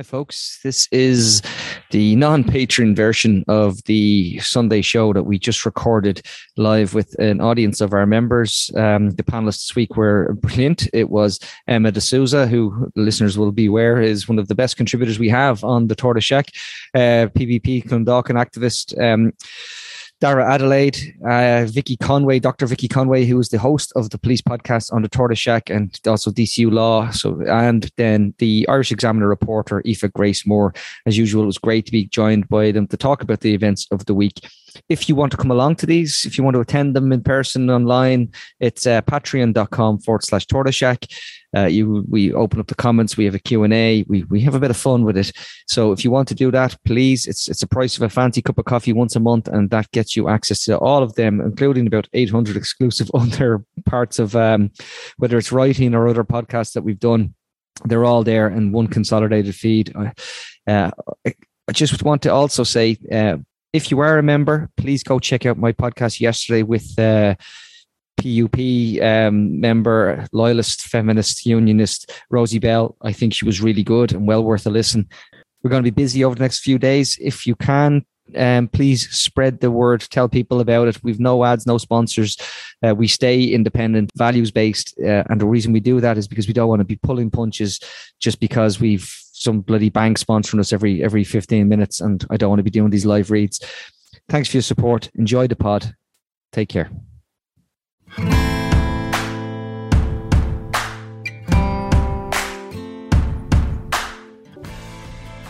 Hi, folks. This is the non patron version of the Sunday show that we just recorded live with an audience of our members. Um, the panelists this week were brilliant. It was Emma DeSouza, who listeners will be aware is one of the best contributors we have on the Tortoise Shack, uh, PBP Clondalkin activist. Um, Darragh Adelaide, uh, Vicky Conway, Dr. Vicky Conway, who is the host of the Policed podcast on the Tortoise Shack and also DCU Law. So, and then the Irish Examiner reporter, Aoife Grace Moore. As usual, it was great to be joined by them to talk about the events of the week. If you want to come along to these, if you want to attend them in person online, it's uh, patreon.com forward slash tortoise shack. Uh, you, we open up the comments. We have a Q&A. We, we have a bit of fun with it. So if you want to do that, please, it's, it's a price of a fancy cup of coffee once a month. And that gets you access to all of them, including about 800 exclusive other parts of, um, whether it's writing or other podcasts that we've done. They're all there in one consolidated feed. Uh, I just want to also say, uh, if you are a member, please go check out my podcast yesterday with uh, PUP um, member, loyalist, feminist, unionist Rosie Bell. I think she was really good and well worth a listen. We're going to be busy over the next few days. If you can, um, please spread the word, tell people about it. We've no ads, no sponsors. Uh, we stay independent, values based. Uh, and the reason we do that is because we don't want to be pulling punches just because we've some bloody bank sponsoring us every every 15 minutes and I don't want to be doing these live reads. Thanks for your support. Enjoy the pod. Take care.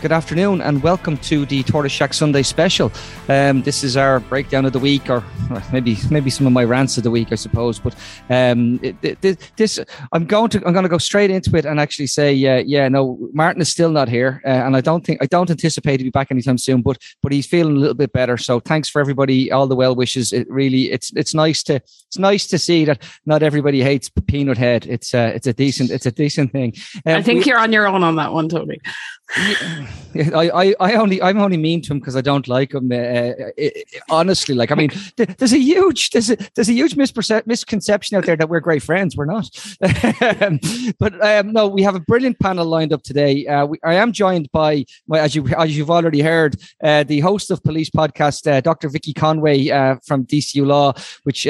Good afternoon and welcome to the Tortoise Shack Sunday special. Um, this is our breakdown of the week, or maybe maybe some of my rants of the week, I suppose. But um, it, it, this, I'm going to I'm going to go straight into it and actually say, uh, yeah, no, Martin is still not here, uh, and I don't think I don't anticipate to be back anytime soon. But but he's feeling a little bit better. So thanks for everybody, all the well wishes. It really it's it's nice to it's nice to see that not everybody hates Peanut Head. It's uh, it's a decent it's a decent thing. Um, I think we, you're on your own on that one, Tony. Yeah, I, I, I only I'm only mean to him because I don't like him. Uh, it, uh, honestly, like I mean, there's a huge there's a, there's a huge misperce- misconception out there that we're great friends. We're not. but um, no, we have a brilliant panel lined up today. Uh, we, I am joined by, my as you as you've already heard, uh, the host of Policed Podcast, uh, Dr. Vicky Conway uh, from DCU Law, which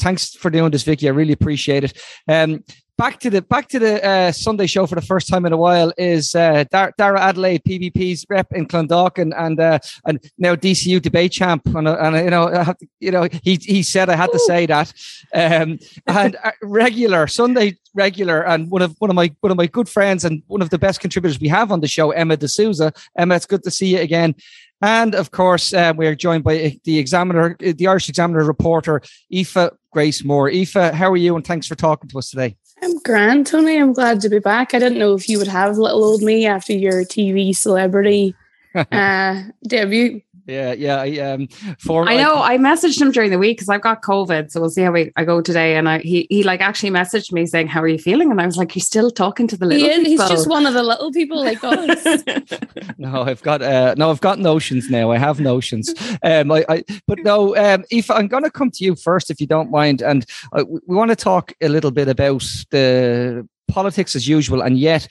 thanks for doing this, Vicky. I really appreciate it. Um, back to the back to the uh, Sunday show for the first time in a while is uh, Dar- Darragh Adelaide, PBP's rep in Clondalkin, and uh, and now DCU debate champ. And, uh, and you know, to, you know, he he said I had to say that. Um, and uh, regular Sunday regular, and one of one of my one of my good friends and one of the best contributors we have on the show, Emma DeSouza. Emma, it's good to see you again. And of course, uh, we're joined by the Examiner, the Irish Examiner reporter, Aoife Grace Moore. Aoife, how are you? And thanks for talking to us today. I'm grand, Tony. I'm glad to be back. I didn't know if you would have little old me after your TV celebrity uh, debut. Yeah, yeah. I, um, for I know. I, I messaged him during the week because I've got COVID, so we'll see how we, I go today. And I, he he like actually messaged me saying, "How are you feeling?" And I was like, "You're still talking to the little." He He's just one of the little people like us. no, I've got uh, no, I've got notions now. I have notions. Um, I, I but no, um, if I'm going to come to you first, if you don't mind, and uh, we want to talk a little bit about the politics as usual, and yet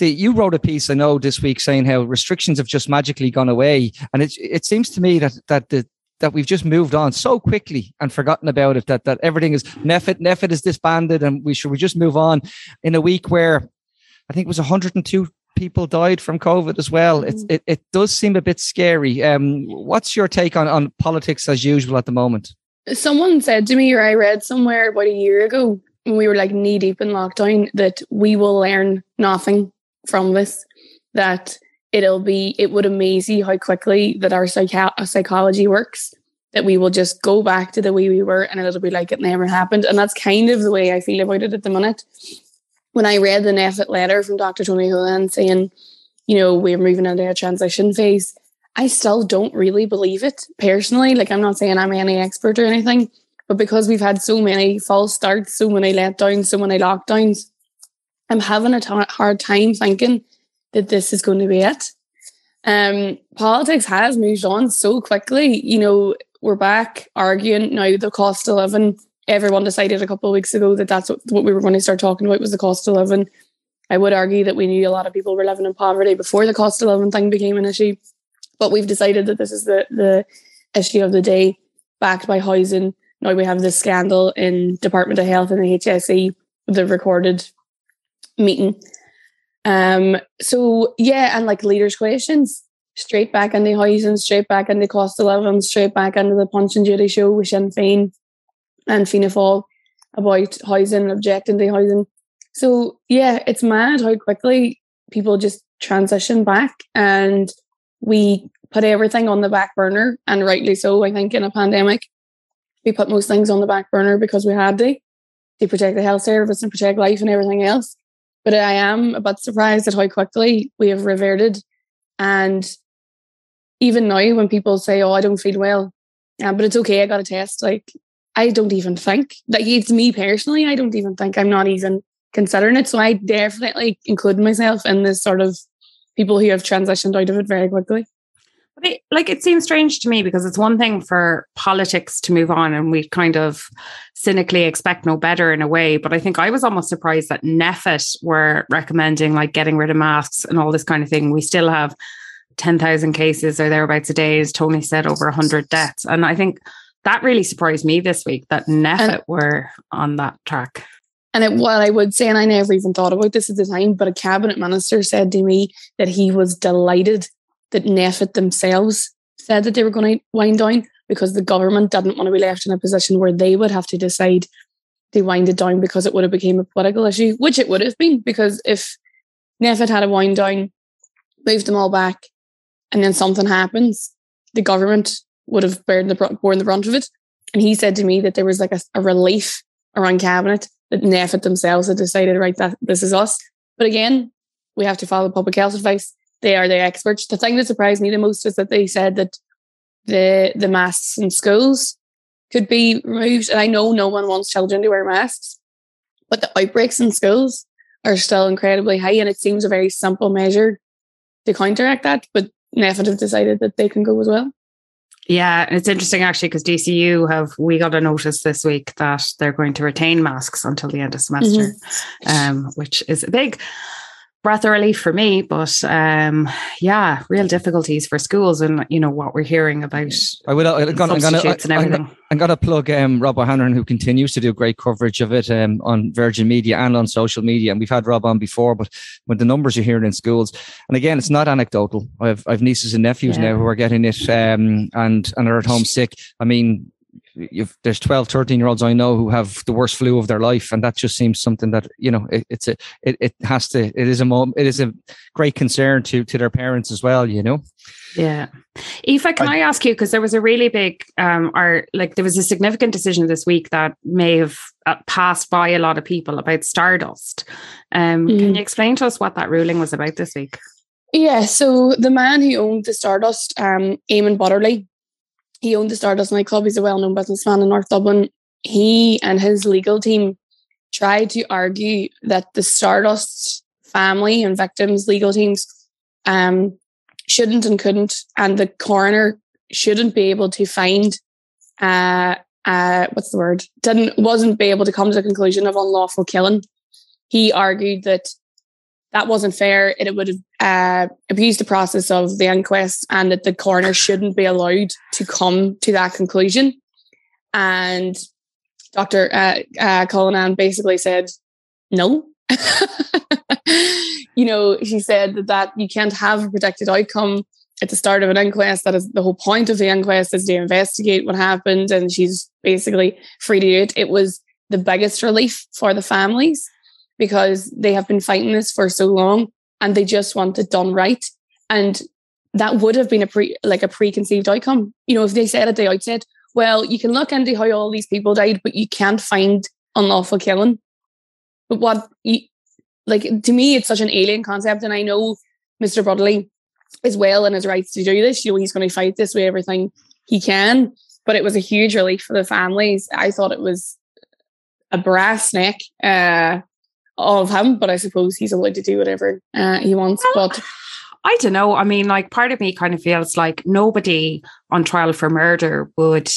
the, you wrote a piece I know this week saying how restrictions have just magically gone away, and it it seems to me that that the that we've just moved on so quickly and forgotten about it that that everything is NPHET NPHET is disbanded and we should we just move on in a week where I think it was 102 people died from COVID as well. It, it, it does seem a bit scary. Um, what's your take on, on politics as usual at the moment? Someone said to me, or I read somewhere about a year ago, when we were like knee deep in lockdown, that we will learn nothing from this that it'll be it would amaze you how quickly that our psych- psychology works that we will just go back to the way we were and it'll be like it never happened. And that's kind of the way i feel about it at the minute. When i read the NPHET letter from dr tony Holohan saying you know we're moving into a transition phase i still don't really believe it personally. Like i'm not saying i'm any expert or anything but because we've had so many false starts so many letdowns so many lockdowns I'm having a t- hard time thinking that this is going to be it. Um, politics has moved on so quickly. You know, we're back arguing now the cost of living. Everyone decided a couple of weeks ago that that's what, what we were going to start talking about was the cost of living. I would argue that we knew a lot of people were living in poverty before the cost of living thing became an issue. But we've decided that this is the, the issue of the day, backed by housing. Now we have this scandal in Department of Health and the HSE, the recorded meeting. Um, so yeah, and like leaders' questions, straight back into housing, straight back into cost of living, straight back into the Punch and Judy show with Sinn Féin and Fianna Fáil about housing, and objecting to housing. So yeah, it's mad how quickly people just transition back and we put everything on the back burner and rightly so, I think in a pandemic. We put most things on the back burner because we had to to protect the health service and protect life and everything else. But I am a bit surprised at how quickly we have reverted. And even now, when people say, "Oh, I don't feel well," yeah, but it's okay, I got a test. Like I don't even think like it's me personally. I don't even think I'm not even considering it. So I definitely include myself in this sort of people who have transitioned out of it very quickly. But it, like it seems strange to me because it's one thing for politics to move on and we kind of cynically expect no better in a way. But I think I was almost surprised that NPHET were recommending like getting rid of masks and all this kind of thing. We still have 10,000 cases or thereabouts a day, as Tony said, over 100 deaths. And I think that really surprised me this week that NPHET and, were on that track. And it, what I would say, and I never even thought about this at the time, but a cabinet minister said to me that he was delighted that NPHET themselves said that they were going to wind down because the government didn't want to be left in a position where they would have to decide to wind it down because it would have become a political issue, which it would have been because if NPHET had a wind down, moved them all back, and then something happens, the government would have borne the, borne the brunt of it. And he said to me that there was like a, a relief around cabinet that NPHET themselves had decided, right, that this is us. But again, we have to follow public health advice. They are the experts. The thing that surprised me the most is that they said that the the masks in schools could be removed. And I know no one wants children to wear masks, but the outbreaks in schools are still incredibly high, and it seems a very simple measure to counteract that. But NPHET have decided that they can go as well. Yeah, it's interesting actually because DCU have we got a notice this week that they're going to retain masks until the end of semester, mm-hmm. um, which is big breath of relief for me. But um, yeah, real difficulties for schools, and you know what we're hearing about. I will. I'm gonna, I'm gonna, and everything. I'm gonna plug um, Rob O'Hanlon, who continues to do great coverage of it um, on Virgin Media and on social media. And we've had Rob on before, but when the numbers you're hearing in schools, and again, it's not anecdotal. I've I've nieces and nephews yeah. now who are getting it um, and and are at home sick. I mean, You've, there's 12 13 year olds i know who have the worst flu of their life and that just seems something that you know it, it's a it, it has to it is a moment it is a great concern to to their parents as well you know? Yeah. Aoife, can I, I ask you because there was a really big um or like there was a significant decision this week that may have uh, passed by a lot of people about stardust. Um mm. can you explain to us what that ruling was about this week? Yeah so the man who owned the stardust um eamon butterly he owned the Stardust nightclub. He's a well-known businessman in North Dublin. He and his legal team tried to argue that the Stardust family and victims' legal teams um, shouldn't and couldn't, and the coroner shouldn't be able to find uh, uh, what's the word? Didn't wasn't be able to come to the conclusion of unlawful killing. He argued that that wasn't fair. It, would have uh, abused the process of the inquest and that the coroner shouldn't be allowed to come to that conclusion. And Dr. Uh, uh, basically said, no. you know, she said that, that you can't have a protected outcome at the start of an inquest. That is the whole point of the inquest is to investigate what happened. And she's basically free to do it. It was the biggest relief for the families because they have been fighting this for so long and they just want it done right. And that would have been a pre like a preconceived outcome. You know, if they said at the outset, well, you can look into how all these people died, but you can't find unlawful killing. But what you, like to me, it's such an alien concept, and I know Mr. Butterly is well in his rights to do this. You know, he's going to fight this way everything he can. But it was a huge relief for the families. I thought it was a brass neck uh, of him, but I suppose he's allowed to do whatever uh, he wants. Well, but I don't know. I mean, like part of me kind of feels like nobody on trial for murder would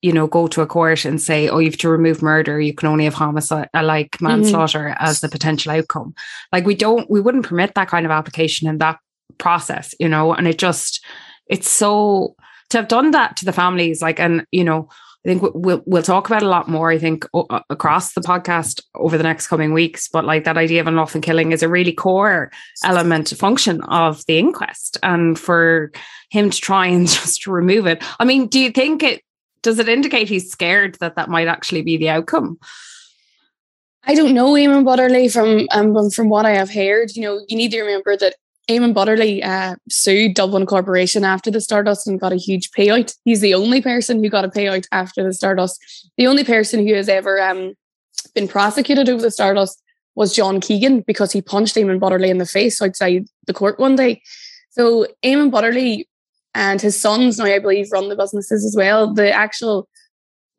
you know, go to a court and say, oh, you have to remove murder, you can only have homicide, uh, like mm-hmm. manslaughter mm-hmm. as the potential outcome. Like we don't, we wouldn't permit that kind of application in that process, you know, and it just, it's so, to have done that to the families, like, and, you know, I think we'll we'll talk about a lot more. I think across the podcast over the next coming weeks. But like that idea of unlawful killing is a really core element function of the inquest, and for him to try and just remove it. I mean, do you think it does it indicate he's scared that that might actually be the outcome? I don't know, Eamon Butterly. From um, from what I have heard, you know, you need to remember that Eamon Butterly uh, sued Dublin Corporation after the Stardust and got a huge payout. He's the only person who got a payout after the Stardust. The only person who has ever um, been prosecuted over the Stardust was John Keegan because he punched Eamon Butterly in the face outside the court one day. So Eamon Butterly and his sons now, I believe, run the businesses as well. The actual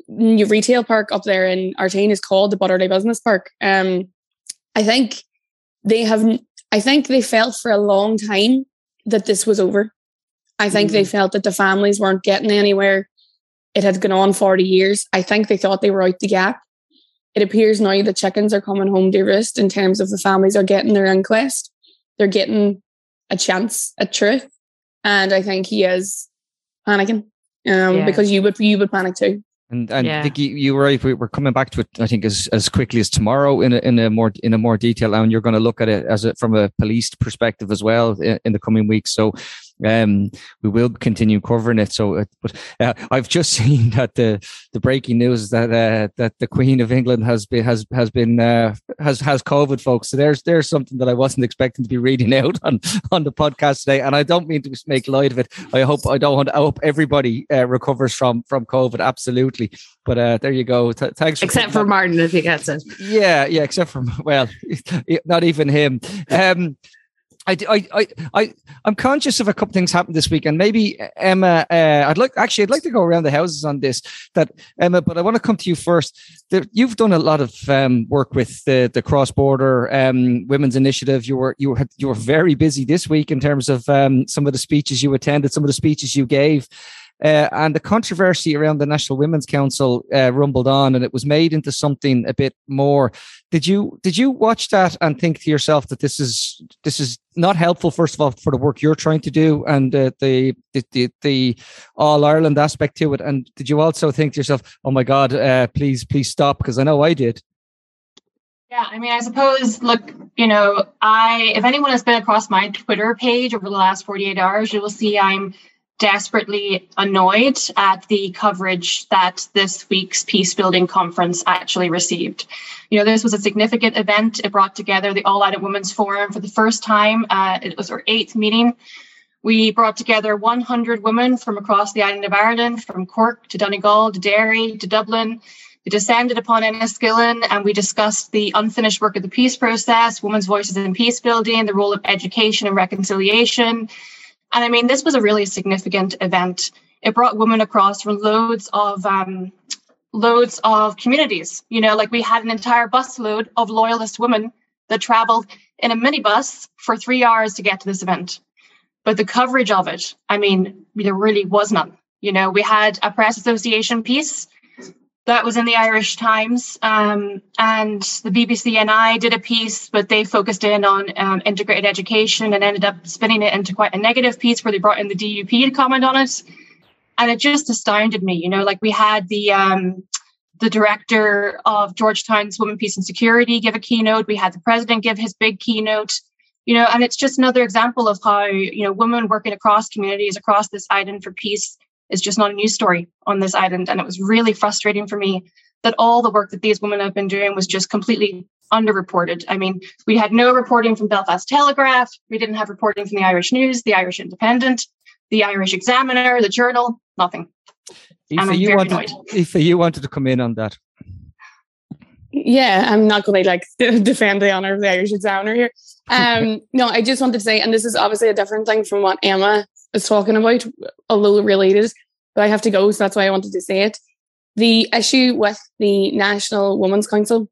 new retail park up there in Artane is called the Butterly Business Park. Um, I think they have I think they felt for a long time that this was over. I think mm they felt that the families weren't getting anywhere. It had gone on 40 years. I think they thought they were out the gap. It appears now the chickens are coming home to roost in terms of the families are getting their inquest. They're getting a chance at truth. And I think he is panicking um, yeah. because you would you would panic too. And and yeah. Vicky, you were right. We're coming back to it. I think as, as quickly as tomorrow in a, in a more in a more detail, and you're going to look at it as a, from a police perspective as well in, in the coming weeks. So um, we will continue covering it. So, uh, but uh, I've just seen that the the breaking news that uh, that the Queen of England has been has has been uh, has has COVID, folks. So there's there's something that I wasn't expecting to be reading out on on the podcast today, and I don't mean to make light of it. I hope I don't want. I hope everybody uh, recovers from from COVID. Absolutely. But uh, there you go. Th- thanks. Except for Martin, if he gets it. Yeah, yeah. Except for well, not even him. Um, I, I, I, I'm conscious of a couple things happened this week, and maybe Emma. Uh, I'd like actually, I'd like to go around the houses on this. That Emma, but I want to come to you first. you've done a lot of um, work with the the cross border um, women's initiative. You were you were you were very busy this week in terms of um, some of the speeches you attended, some of the speeches you gave. Uh, and the controversy around the National Women's Council uh, rumbled on, and it was made into something a bit more. Did you did you watch that and think to yourself that this is this is not helpful? First of all, for the work you're trying to do and uh, the, the, the the All Ireland aspect to it, and did you also think to yourself, "Oh my God, uh, please please stop"? Because I know I did. Yeah, I mean, I suppose, look, you know, I, if anyone has been across my Twitter page over the last 48 hours, you will see I'm desperately annoyed at the coverage that this week's peace building conference actually received. You know, this was a significant event. It brought together the All Ireland Women's Forum for the first time. Uh, it was our eighth meeting. We brought together 100 women from across the island of Ireland, from Cork to Donegal to Derry to Dublin. We descended upon Enniskillen and we discussed the unfinished work of the peace process, women's voices in peace building, the role of education and reconciliation, and I mean, this was a really significant event. It brought women across from loads of um, loads of communities. You know, like we had an entire busload of loyalist women that traveled in a minibus for three hours to get to this event. But the coverage of it, I mean, there really was none. You know, we had a press association piece that was in the Irish Times. Um, and the BBC and I did a piece, but they focused in on um, integrated education and ended up spinning it into quite a negative piece where they brought in the DUP to comment on it. And it just astounded me, you know, like we had the um, the director of Georgetown's Women, Peace and Security give a keynote. We had the president give his big keynote. You know, and it's just another example of how you know women working across communities across this island for peace is just not a news story on this island. And it was really frustrating for me that all the work that these women have been doing was just completely underreported. I mean, we had no reporting from Belfast Telegraph, we didn't have reporting from the Irish News, the Irish Independent, the Irish Examiner, the Journal, nothing. Aoife, you wanted, Aoife, you wanted to come in on that. Yeah, I'm not going to like defend the honor of the Irish Examiner here. Um, no, I just wanted to say, and this is obviously a different thing from what Emma is talking about, although related, but I have to go, so that's why I wanted to say it. The issue with the National Women's Council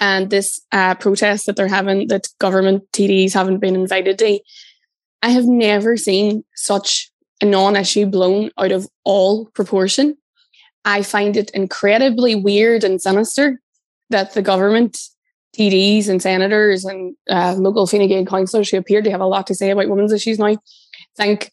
and this uh, protest that they're having, that government TDs haven't been invited to, I have never seen such a non issue blown out of all proportion. I find it incredibly weird and sinister that the government, TDs and senators and uh, local Fine Gael councillors who appear to have a lot to say about women's issues now think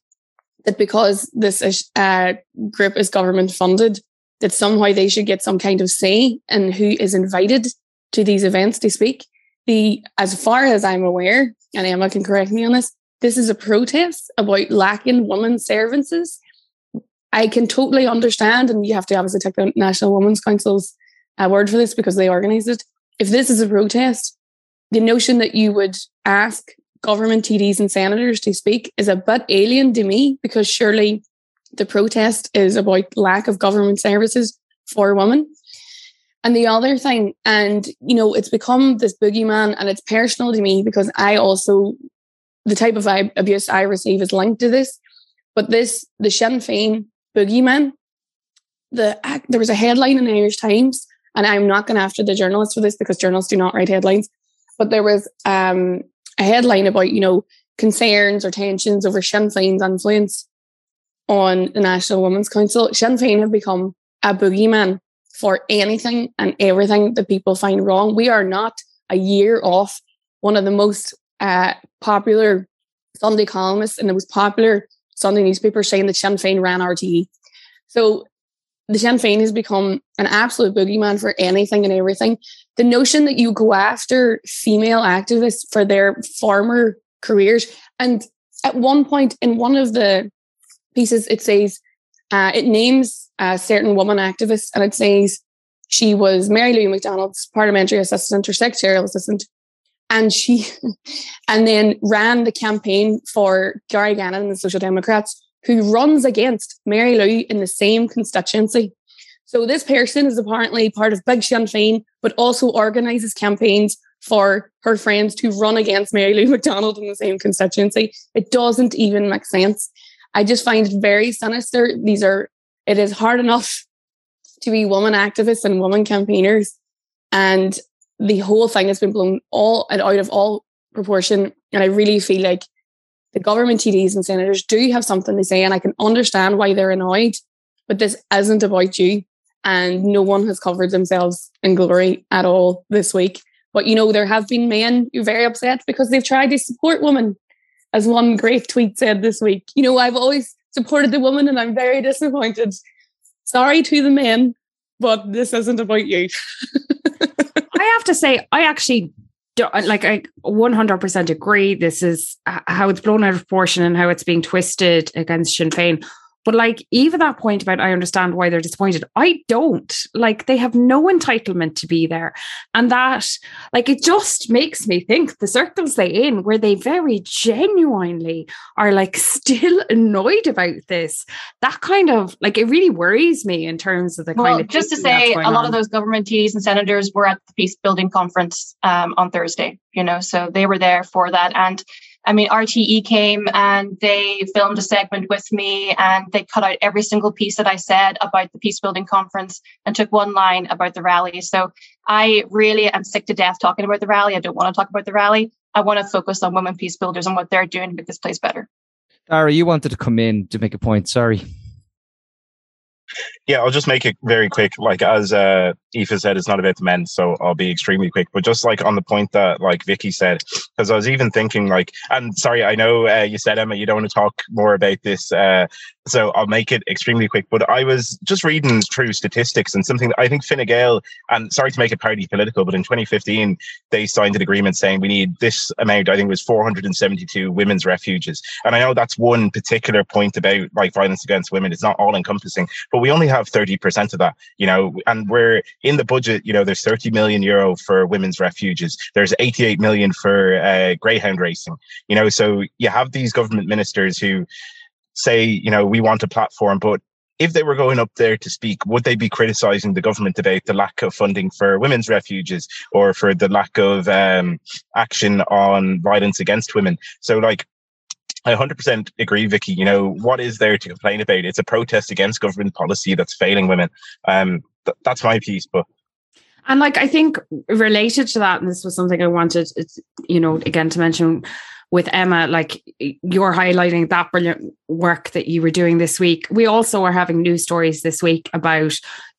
that because this uh, group is government funded, that somehow they should get some kind of say in who is invited to these events to speak. The as far as I'm aware, and Emma can correct me on this, this is a protest about lacking women services. I can totally understand, and you have to obviously take the National Women's Council's uh, word for this because they organised it. If this is a protest, the notion that you would ask government TDs and senators to speak is a bit alien to me because surely the protest is about lack of government services for women. And the other thing, and you know, it's become this boogeyman and it's personal to me because I also, the type of abuse I receive is linked to this. But this, the Sinn Féin boogeyman, the there was a headline in the Irish Times, and I'm not going after the journalists for this because journalists do not write headlines. But there was um, a headline about, you know, concerns or tensions over Sinn Féin's influence on the National Women's Council. Sinn Féin have become a boogeyman for anything and everything that people find wrong. We are not a year off one of the most uh, popular Sunday columnists and the most popular Sunday newspaper saying that Sinn Féin ran RTE. So the Sinn Féin has become an absolute boogeyman for anything and everything. The notion that you go after female activists for their former careers, and at one point in one of the pieces, it says uh, it names a certain woman activist, and it says she was Mary Lou McDonald's parliamentary assistant or secretarial assistant, and she, and then ran the campaign for Gary Gannon and the Social Democrats who runs against Mary Lou in the same constituency. So this person is apparently part of Big Sinn Féin, but also organises campaigns for her friends to run against Mary Lou McDonald in the same constituency. It doesn't even make sense. I just find it very sinister. These are, it is hard enough to be woman activists and woman campaigners. And the whole thing has been blown all out of all proportion. And I really feel like the government TDs and senators do have something to say, and I can understand why they're annoyed, but this isn't about you. And no one has covered themselves in glory at all this week. But you know, there have been men who are very upset because they've tried to support women, as one great tweet said this week. You know, I've always supported the woman and I'm very disappointed. Sorry to the men, but this isn't about you. I have to say, I actually like I 100% agree. This is how it's blown out of proportion and how it's being twisted against Sinn Féin. But like even that point about I understand why they're disappointed. I don't. Like they have no entitlement to be there. And that like it just makes me think the circles they in where they very genuinely are like still annoyed about this. That kind of like it really worries me in terms of the well, kind of just to say a lot on. of those government TDs and senators were at the peace building conference um, on Thursday, you know, so they were there for that. And I mean, RTE came and they filmed a segment with me and they cut out every single piece that I said about the peace building conference and took one line about the rally. So I really am sick to death talking about the rally. I don't want to talk about the rally. I want to focus on women peace builders and what they're doing to make this place better. Darragh, you wanted to come in to make a point. Sorry. Yeah, I'll just make it very quick. Like as uh, Aoife said, it's not about the men, so I'll be extremely quick. But just like on the point that like Vicky said, because I was even thinking like, and sorry, I know uh, you said Emma, you don't want to talk more about this, uh, so I'll make it extremely quick. But I was just reading through statistics and something that I think Fine Gael, and sorry to make it party political, but in 2015 they signed an agreement saying we need this amount. I think it was 472 women's refuges, and I know that's one particular point about like violence against women. It's not all encompassing, but we only have 30% of that, you know, and we're in the budget, you know, there's 30 million euro for women's refuges. There's 88 million for uh, greyhound racing, you know, so you have these government ministers who say, you know, we want a platform, but if they were going up there to speak, would they be criticizing the government about the lack of funding for women's refuges or for the lack of um, action on violence against women? So, like, I 100% agree, Vicky. You know, what is there to complain about? It's a protest against government policy that's failing women. Um, th- that's my piece, but. And like, I think related to that, and this was something I wanted, you know, again to mention with Emma, like you're highlighting that brilliant work that you were doing this week. We also are having news stories this week about,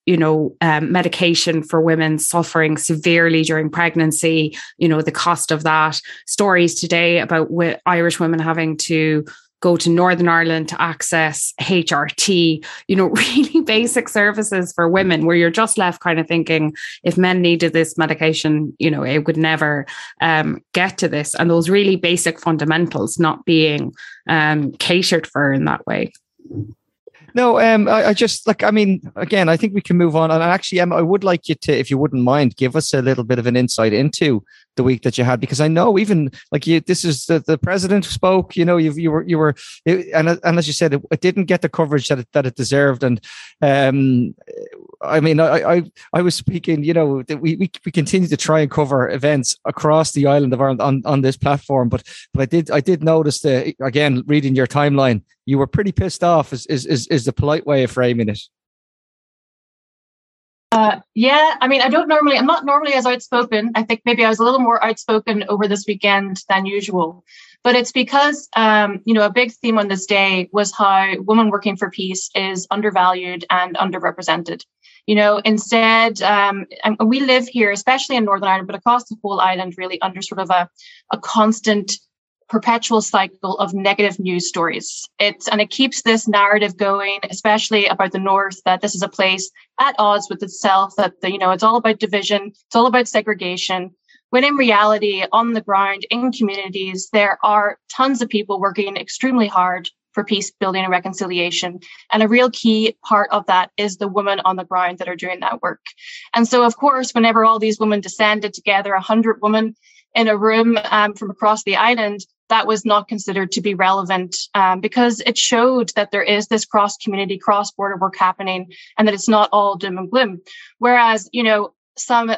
you know, um, medication for women suffering severely during pregnancy, you know, the cost of that. Stories today about Irish women having to go to Northern Ireland to access HRT, you know, really basic services for women where you're just left kind of thinking if men needed this medication, you know, it would never um, get to this. And those really basic fundamentals not being um, catered for in that way. No, um, I, I, just like. I mean, again, I think we can move on. And actually, Emma, I would like you to, if you wouldn't mind, give us a little bit of an insight into the week that you had, because I know even like you, this is the, the president spoke. You know, you you were you were, it, and and as you said, it, it, didn't get the coverage that it, that it deserved. And um, I mean, I, I I was speaking. You know, we, we we continue to try and cover events across the island of Ireland on, on this platform, but but I did I did notice that again reading your timeline, you were pretty pissed off. Is is is, is the polite way of framing it? Uh, yeah, I mean, I don't normally, I'm not normally as outspoken. I think maybe I was a little more outspoken over this weekend than usual. But it's because, um, you know, a big theme on this day was how women working for peace is undervalued and underrepresented. You know, instead, um, we live here, especially in Northern Ireland, but across the whole island, really under sort of a, a constant perpetual cycle of negative news stories. It's and it keeps this narrative going, especially about the North, that this is a place at odds with itself, that the, you know, it's all about division, it's all about segregation. When in reality, on the ground in communities, there are tons of people working extremely hard for peace building and reconciliation. And a real key part of that is the women on the ground that are doing that work. And so, of course, whenever all these women descended together, a hundred women in a room um, from across the island, that was not considered to be relevant um, because it showed that there is this cross community, cross border work happening and that it's not all doom and gloom. Whereas, you know, some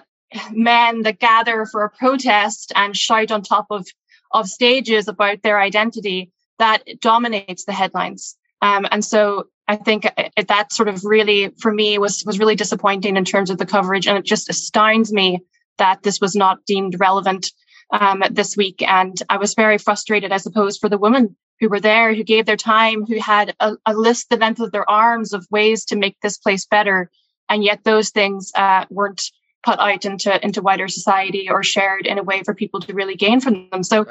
men that gather for a protest and shout on top of, of stages about their identity, that dominates the headlines. Um, and so I think it, that sort of really, for me, was was really disappointing in terms of the coverage, and it just astounds me that this was not deemed relevant um, this week. And I was very frustrated, I suppose, for the women who were there, who gave their time, who had a, a list the length of their arms of ways to make this place better, and yet those things uh, weren't put out into into wider society or shared in a way for people to really gain from them. So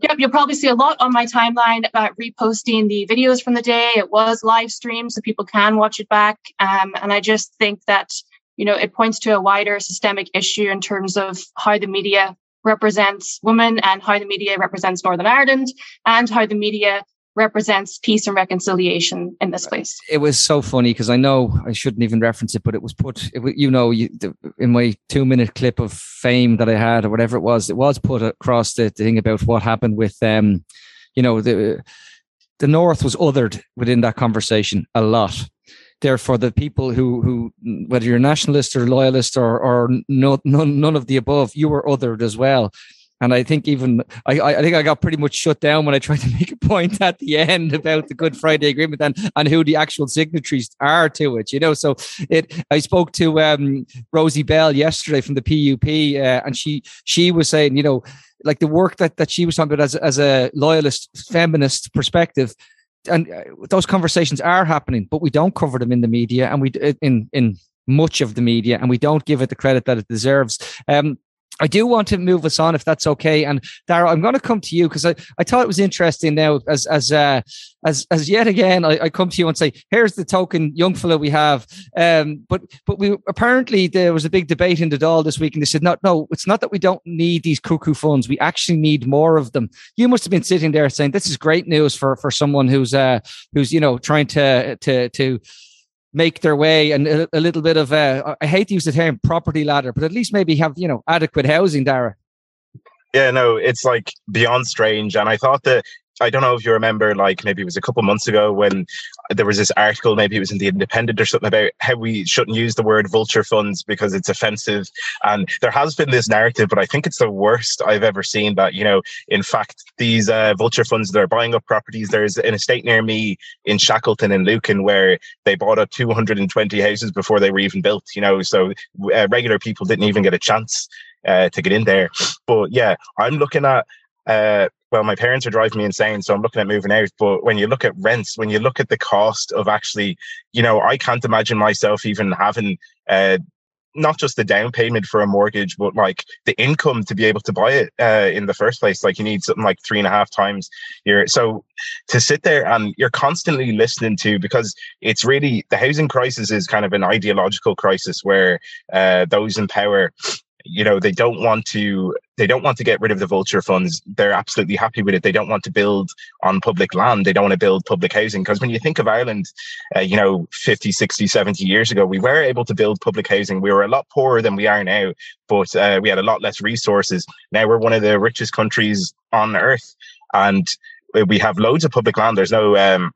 Yep, you'll probably see a lot on my timeline about reposting the videos from the day. It was live streamed, so people can watch it back. Um, and I just think that you know it points to a wider systemic issue in terms of how the media represents women and how the media represents Northern Ireland and how the media represents peace and reconciliation in this place. It was so funny because I know I shouldn't even reference it, but it was put, it, you know, you, the, in my two minute clip of fame that I had or whatever it was, it was put across the, the thing about what happened with, um, you know, the the North was othered within that conversation a lot. Therefore, the people who who whether you're nationalist or loyalist or or no, none none of the above, you were othered as well. And I think even I, I think I got pretty much shut down when I tried to make a point at the end about the Good Friday Agreement and, and who the actual signatories are to it. You know, so it. I spoke to um, Rosie Bell yesterday from the PUP, uh, and she she was saying, you know, like the work that that she was talking about as as a loyalist feminist perspective and uh, those conversations are happening, but we don't cover them in the media, and we in in much of the media, and we don't give it the credit that it deserves. Um, I do want to move us on if that's okay. And Darragh, I'm going to come to you because I, I thought it was interesting now as as uh, as as yet again I, I, come to you and say here's the token young fellow we have. Um, but but we apparently there was a big debate in the Dáil this week and they said no no it's not that we don't need these cuckoo funds we actually need more of them. You must have been sitting there saying this is great news for for someone who's uh who's you know trying to to to make their way and a, a little bit of a, I hate to use the term property ladder, but at least maybe have you know adequate housing, Darragh. Yeah, no, it's like beyond strange. And I thought that I don't know if you remember, like maybe it was a couple months ago when there was this article, maybe it was in the Independent or something about how we shouldn't use the word vulture funds because it's offensive. And there has been this narrative, but I think it's the worst I've ever seen that, you know, in fact, these uh, vulture funds that are buying up properties, there's an estate near me in Shackleton and Lucan where they bought up 220 houses before they were even built, you know, so uh, regular people didn't even get a chance uh, to get in there. But yeah, I'm looking at uh, well, my parents are driving me insane, so I'm looking at moving out. But when you look at rents, when you look at the cost of actually, you know, I can't imagine myself even having uh, not just the down payment for a mortgage, but like the income to be able to buy it uh, in the first place. Like you need something like three and a half times your. So to sit there and you're constantly listening to because it's really the housing crisis is kind of an ideological crisis where uh, those in power you know they don't want to they don't want to get rid of the vulture funds. They're absolutely happy with it. They don't want to build on public land. They don't want to build public housing. Because when you think of ireland uh, you know 50 60 70 years ago we were able to build public housing. We were a lot poorer than we are now but uh, we had a lot less resources. Now we're one of the richest countries on earth and we have loads of public land. There's no um,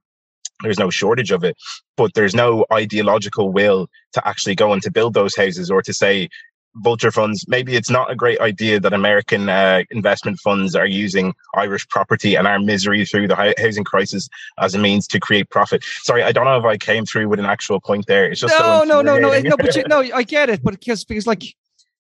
there's no shortage of it but there's no ideological will to actually go and to build those houses or to say vulture funds, maybe it's not a great idea that American uh, investment funds are using Irish property and our misery through the housing crisis as a means to create profit. Sorry, I don't know if I came through with an actual point there. It's just no, so no, no, no, no. But you, no, I get it. But because because like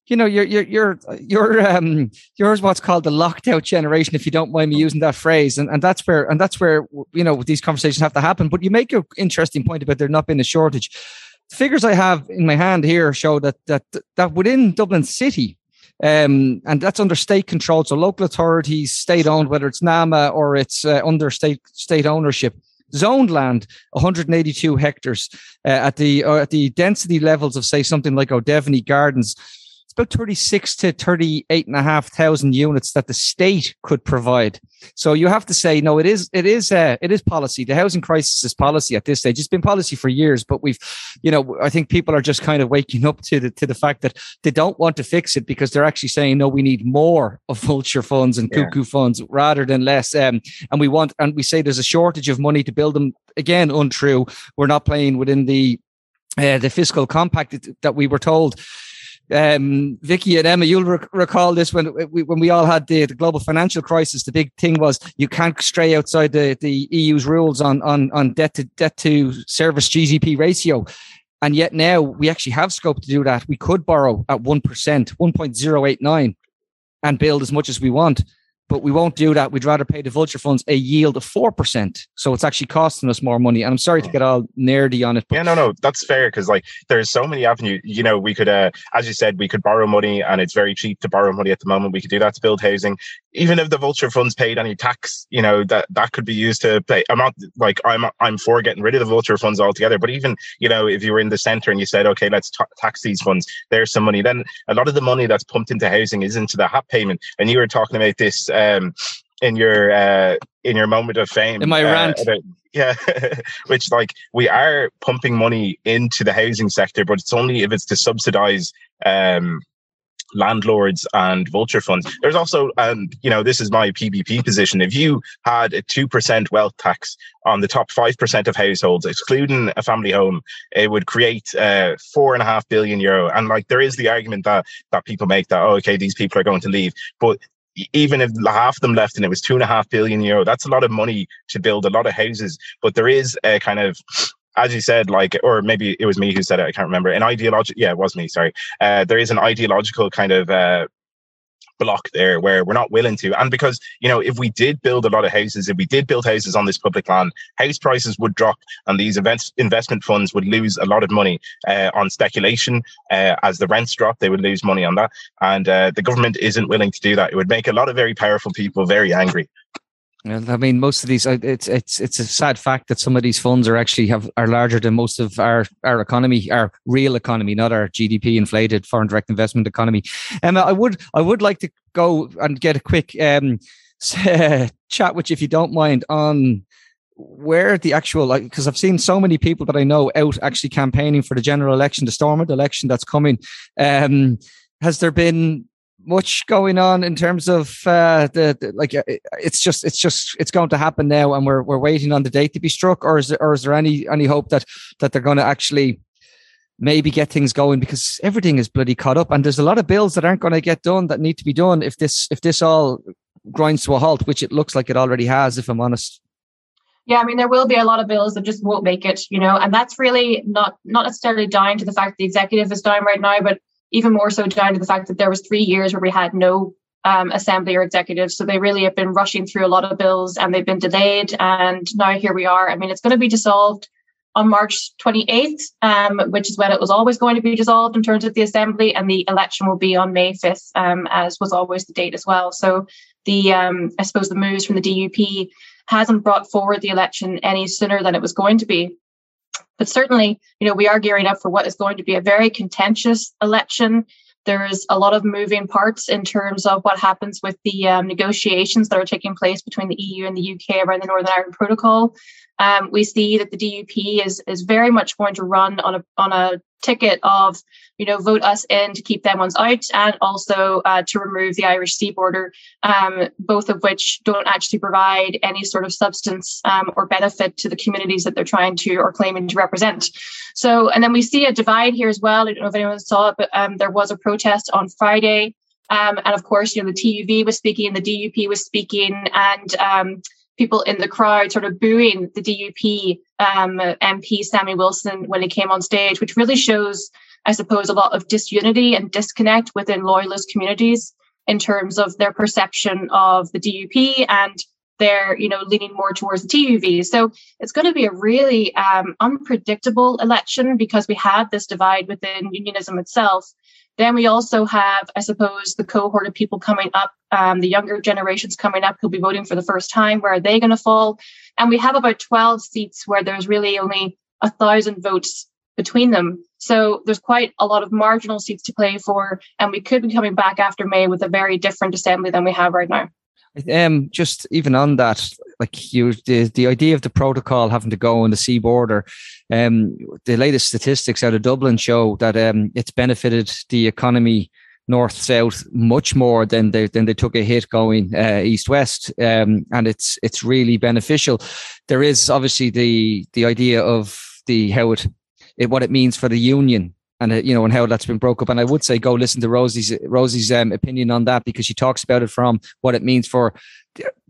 you know, you're you're you're you're um yours what's called the locked out generation, if you don't mind me using that phrase, and and that's where and that's where you know these conversations have to happen. But you make an interesting point about there not being a shortage figures I have in my hand here show that that that within Dublin City, um, and that's under state control, so local authorities, state owned, whether it's NAMA or it's uh, under state state ownership. Zoned land, 182 hectares uh, at the at the density levels of say something like O'Devany Gardens about 36 to 38 and a half thousand units that the state could provide. So you have to say, no, it is, it is, uh, it is policy. The housing crisis is policy at this stage. It's been policy for years, but we've, you know, I think people are just kind of waking up to the, to the fact that they don't want to fix it because they're actually saying, no, we need more of vulture funds and cuckoo yeah. funds rather than less. Um, and we want, and we say there's a shortage of money to build them. Again, untrue. We're not playing within the, uh, the fiscal compact that we were told um, Vicky and Emma, you'll rec- recall this when we, when we all had the, the, global financial crisis. The big thing was you can't stray outside the, the EU's rules on, on, on debt to debt to service GDP ratio. And yet now we actually have scope to do that. We could borrow at 1%, 1.089 and build as much as we want but we won't do that. We'd rather pay the vulture funds a yield of 4%. So it's actually costing us more money. And I'm sorry to get all nerdy on it. yeah, no, no, that's fair. Cause like there's so many avenues, you know, we could, uh, as you said, we could borrow money and it's very cheap to borrow money at the moment. We could do that to build housing. Even if the vulture funds paid any tax, you know, that, that could be used to pay. I'm not like, I'm, I'm for getting rid of the vulture funds altogether. But even, you know, if you were in the center and you said, okay, let's t- tax these funds, there's some money. Then a lot of the money that's pumped into housing is into the HAP payment. And you were talking about this, um, in your uh, in your moment of fame. In my uh, rant. About, yeah, which like we are pumping money into the housing sector, but it's only if it's to subsidize um, landlords and vulture funds. There's also, um, you know, this is my PBP position. If you had a 2% wealth tax on the top 5% of households, excluding a family home, it would create uh, four and a half billion euro. And like, there is the argument that, that people make that, oh, okay, these people are going to leave. But even if half of them left and it was two and a half billion euro, that's a lot of money to build a lot of houses. But there is a kind of as you said, like, or maybe it was me who said it, I can't remember. An ideological, yeah, it was me, sorry. Uh, there is an ideological kind of uh, block there where we're not willing to. And because, you know, if we did build a lot of houses, if we did build houses on this public land, house prices would drop and these events, investment funds would lose a lot of money uh, on speculation. Uh, as the rents drop, they would lose money on that. And uh, the government isn't willing to do that. It would make a lot of very powerful people very angry. I mean, most of these, it's it's it's a sad fact that some of these funds are actually have are larger than most of our our economy, our real economy, not our GDP inflated foreign direct investment economy. Um, I would I would like to go and get a quick um, chat you, if you don't mind, on where the actual like because I've seen so many people that I know out actually campaigning for the general election, the Stormont election that's coming. Um, has there been much going on in terms of uh, the, the, like uh, it's just it's just it's going to happen now and we're we're waiting on the date to be struck or is there, or is there any any hope that that they're going to actually maybe get things going? Because everything is bloody caught up and there's a lot of bills that aren't going to get done that need to be done if this if this all grinds to a halt which it looks like it already has if i'm honest. Yeah, I mean, there will be a lot of bills that just won't make it, you know, and that's really not not necessarily down to the fact the executive is down right now, but even more so down to the fact that there was three years where we had no um, assembly or executive. So they really have been rushing through a lot of bills and they've been delayed. And now here we are. I mean, it's going to be dissolved on March 28th, um, which is when it was always going to be dissolved in terms of the assembly, and the election will be on May 5th, um, as was always the date as well. So the um, I suppose the moves from the DUP hasn't brought forward the election any sooner than it was going to be. But certainly, you know, we are gearing up for what is going to be a very contentious election. There's a lot of moving parts in terms of what happens with the um, negotiations that are taking place between the EU and the UK around the Northern Ireland Protocol. Um, we see that the DUP is is very much going to run on a on a ticket of you know vote us in to keep them ones out and also uh, to remove the Irish sea border, um, both of which don't actually provide any sort of substance um, or benefit to the communities that they're trying to or claiming to represent. So and then we see a divide here as well. I don't know if anyone saw it, but um, there was a protest on Friday. Um, and of course, you know, the TUV was speaking, the DUP was speaking, and um, people in the crowd sort of booing the DUP um, MP Sammy Wilson when he came on stage, which really shows, I suppose, a lot of disunity and disconnect within loyalist communities in terms of their perception of the DUP and they're you know leaning more towards the TUV. So it's going to be a really um, unpredictable election because we have this divide within unionism itself. Then we also have, I suppose, the cohort of people coming up, um, the younger generations coming up who'll be voting for the first time. Where are they going to fall? And we have about 12 seats where there's really only a thousand votes between them. So there's quite a lot of marginal seats to play for. And we could be coming back after May with a very different assembly than we have right now. Um, just even on that, like you, the, the idea of the protocol having to go on the sea border, um, the latest statistics out of Dublin show that um, it's benefited the economy north south much more than they than they took a hit going uh, east west, um, and it's it's really beneficial. There is obviously the the idea of the how it, it what it means for the union and uh, you know and how that's been broke up and i would say go listen to rosie's rosie's um, opinion on that because she talks about it from what it means for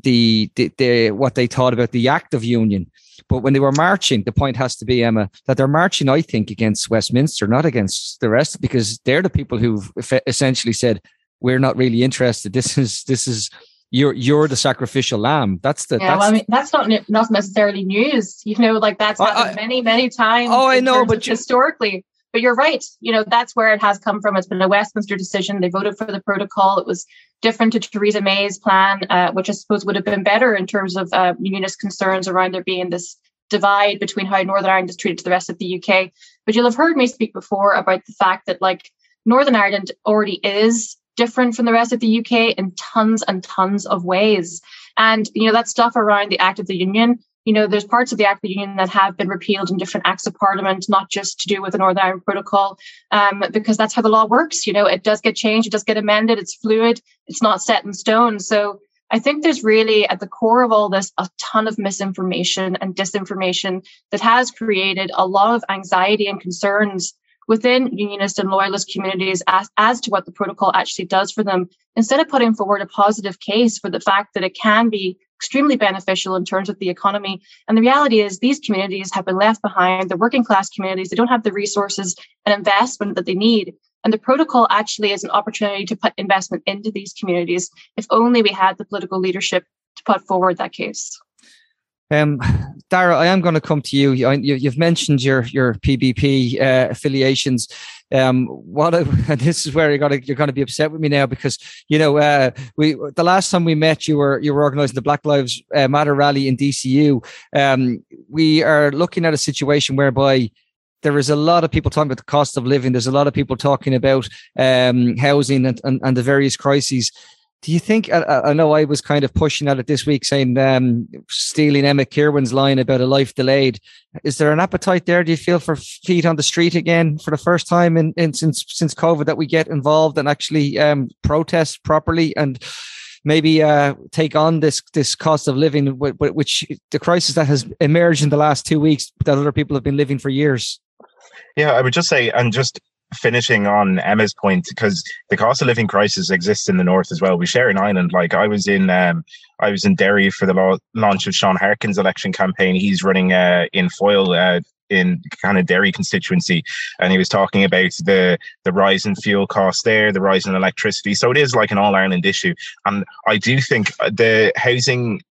the, the, the what they thought about the act of union but when they were marching the point has to be emma that they're marching i think against westminster not against the rest because they're the people who've essentially said we're not really interested this is this is you're you're the sacrificial lamb. That's the yeah. That's well, I mean, that's not not necessarily news. You know, like that's happened I, many many times. Oh, I know, but historically, but you're right. You know, that's where it has come from. It's been a Westminster decision. They voted for the protocol. It was different to Theresa May's plan, uh, which I suppose would have been better in terms of uh, unionist concerns around there being this divide between how Northern Ireland is treated to the rest of the UK. But you'll have heard me speak before about the fact that like Northern Ireland already is different from the rest of the UK in tons and tons of ways. And you know that stuff around the Act of the Union you know, there's parts of the Act of the Union that have been repealed in different acts of parliament, not just to do with the Northern Ireland Protocol, um, because that's how the law works. You know, it does get changed, it does get amended, it's fluid, it's not set in stone. So I think there's really at the core of all this a ton of misinformation and disinformation that has created a lot of anxiety and concerns within unionist and loyalist communities as, as to what the protocol actually does for them, instead of putting forward a positive case for the fact that it can be extremely beneficial in terms of the economy. And the reality is these communities have been left behind, the working class communities, they don't have the resources and investment that they need. And the protocol actually is an opportunity to put investment into these communities if only we had the political leadership to put forward that case. Um, Darragh, I am going to come to you. you have mentioned your your PBP uh, affiliations. Um, what and this is where you're going to you're going to be upset with me now because you know uh, we the last time we met you were you were organising the Black Lives uh, Matter rally in DCU. Um, we are looking at a situation whereby there is a lot of people talking about the cost of living. There's a lot of people talking about um, housing and, and, and the various crises. Do you think? I, I, know I was kind of pushing at it this week, saying um, stealing Emma Kierwan's line about a life delayed. Is there an appetite there? Do you feel for feet on the street again for the first time in, in since since COVID that we get involved and actually um, protest properly and maybe uh, take on this this cost of living, which the crisis that has emerged in the last two weeks that other people have been living for years? Yeah, I would just say, and just finishing on Emma's point, because the cost of living crisis exists in the north as well. We share an island. Like I was in, um, I was in Derry for the law- launch of Shaun Harkin's election campaign. He's running uh, in Foyle uh, in kind of Derry constituency, and he was talking about the the rise in fuel costs there, the rise in electricity. So it is like an all Ireland issue, and I do think the housing.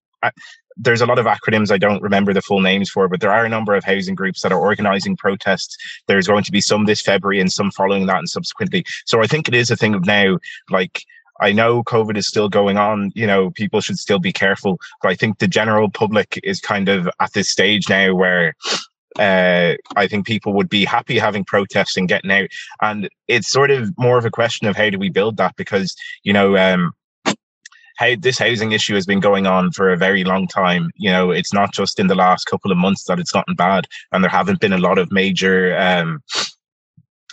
There's a lot of acronyms I don't remember the full names for, but there are a number of housing groups that are organizing protests. There's going to be some this February and some following that and subsequently. So I think it is a thing of now, like I know COVID is still going on. You know, people should still be careful. But I think the general public is kind of at this stage now where uh, I think people would be happy having protests and getting out. And it's sort of more of a question of how do we build that? Because, you know, um, how this housing issue has been going on for a very long time. You know, it's not just in the last couple of months that it's gotten bad, and there haven't been a lot of major um,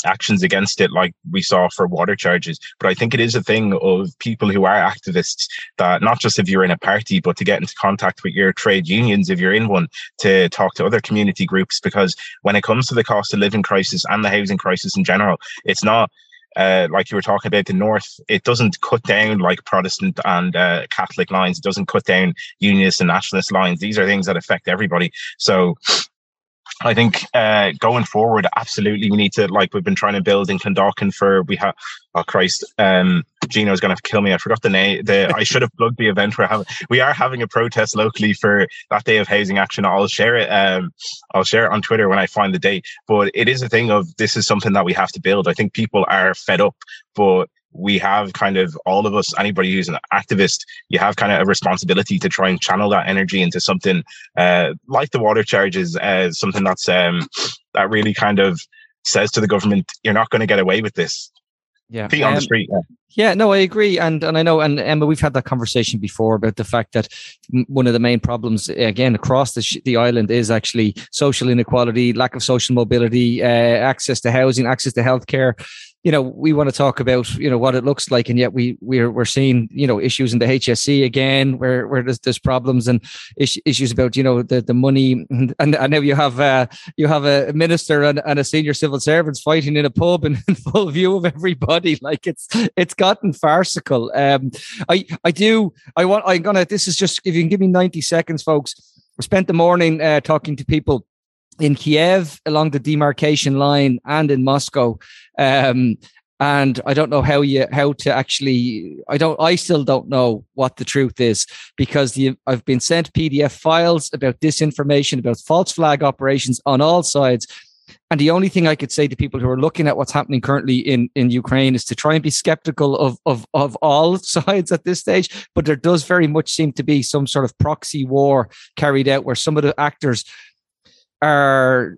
actions against it like we saw for water charges. But I think it is a thing of people who are activists that not just if you're in a party, but to get into contact with your trade unions if you're in one, to talk to other community groups. Because when it comes to the cost of living crisis and the housing crisis in general, it's not uh, like you were talking about the North, it doesn't cut down like Protestant and uh, Catholic lines. It doesn't cut down unionist and nationalist lines. These are things that affect everybody. So I think uh, going forward, absolutely, we need to like we've been trying to build in Clondalkin for we have. Oh Christ, um, Gino's have to kill me. I forgot the name. The I should have plugged the event we're having. We are having a protest locally for that day of housing action. I'll share it. Um, I'll share it on Twitter when I find the date. But it is a thing of this is something that we have to build. I think people are fed up, but we have kind of all of us, anybody who's an activist, you have kind of a responsibility to try and channel that energy into something uh, like the water charges, uh, something that's um, that really kind of says to the government, you're not going to get away with this. Yeah, feet on um, the street. Yeah. yeah. no, I agree, and and I know, and Emma, we've had that conversation before about the fact that one of the main problems, again, across the sh- the island, is actually social inequality, lack of social mobility, uh, access to housing, access to healthcare you know, we want to talk about, you know, what it looks like. And yet we, we're, we're seeing, you know, issues in the HSE again, where, where there's, there's problems and is, issues about, you know, the, the money. And, and now you have, uh, you have a minister and, and a senior civil servants fighting in a pub in, in full view of everybody. Like it's, it's gotten farcical. Um, I, I do, I want, I'm to, this is just, if you can give me 90 seconds, folks, I spent the morning uh, talking to people in Kiev along the demarcation line and in Moscow. Um, and I don't know how you how to actually I don't I still don't know what the truth is because the, I've been sent PDF files about disinformation about false flag operations on all sides. And the only thing I could say to people who are looking at what's happening currently in, in Ukraine is to try and be skeptical of, of, of all sides at this stage. But there does very much seem to be some sort of proxy war carried out where some of the actors are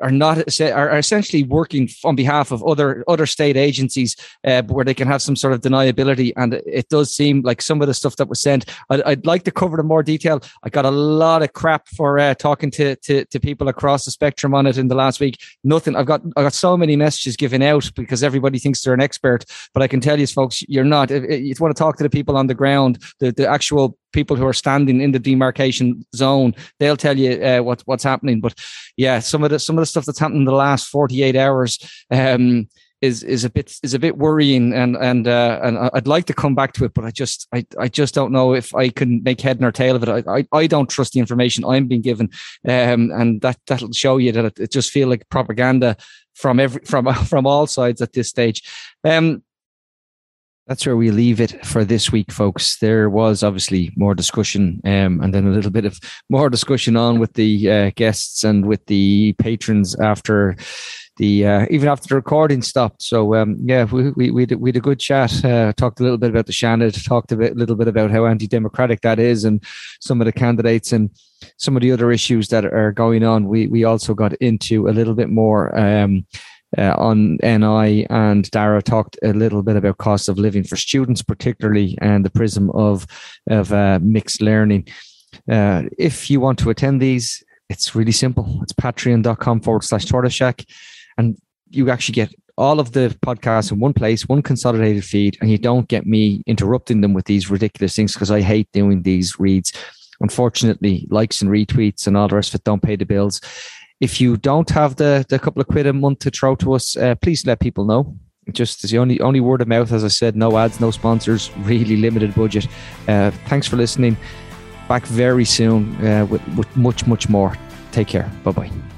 are not are essentially working on behalf of other other state agencies uh, where they can have some sort of deniability. And it does seem like some of the stuff that was sent I'd, I'd like to cover in more detail. I got a lot of crap for uh, talking to, to to people across the spectrum on it in the last week. Nothing. I've got I got so many messages given out because everybody thinks they're an expert. But I can tell you folks you're not. If, if you want to talk to the people on the ground the, the actual people who are standing in the demarcation zone they'll tell you uh, what what's happening. But yeah some of the some of the stuff that's happened in the last 48 hours um, is is a bit is a bit worrying. And and uh, and I'd like to come back to it but I just I, I just don't know if I can make head nor tail of it. I, I, I don't trust the information I'm being given. Um, and that that'll show you that it, it just feel like propaganda from every from from all sides at this stage. Um, that's where we leave it for this week, folks. There was obviously more discussion, um, and then a little bit of more discussion on with the uh, guests and with the patrons after the uh, even after the recording stopped. So um, yeah, we we we had, we had a good chat. Uh, talked a little bit about the Seanad. Talked a bit, little bit about how anti-democratic that is, and some of the candidates and some of the other issues that are going on. We we also got into a little bit more. Um, uh, on NI, and Darragh talked a little bit about cost of living for students, particularly and the prism of of uh, mixed learning. Uh, if you want to attend these, it's really simple. It's patreon.com forward slash tortoiseshack, and you actually get all of the podcasts in one place, one consolidated feed, and you don't get me interrupting them with these ridiculous things because I hate doing these reads. Unfortunately, likes and retweets and all the rest of it don't pay the bills if you don't have the the couple of quid a month to throw to us, uh, please let people know. Just as the only only word of mouth, as I said, no ads, no sponsors, really limited budget. Uh, thanks for listening. Back very soon uh, with, with much much more. Take care. Bye bye.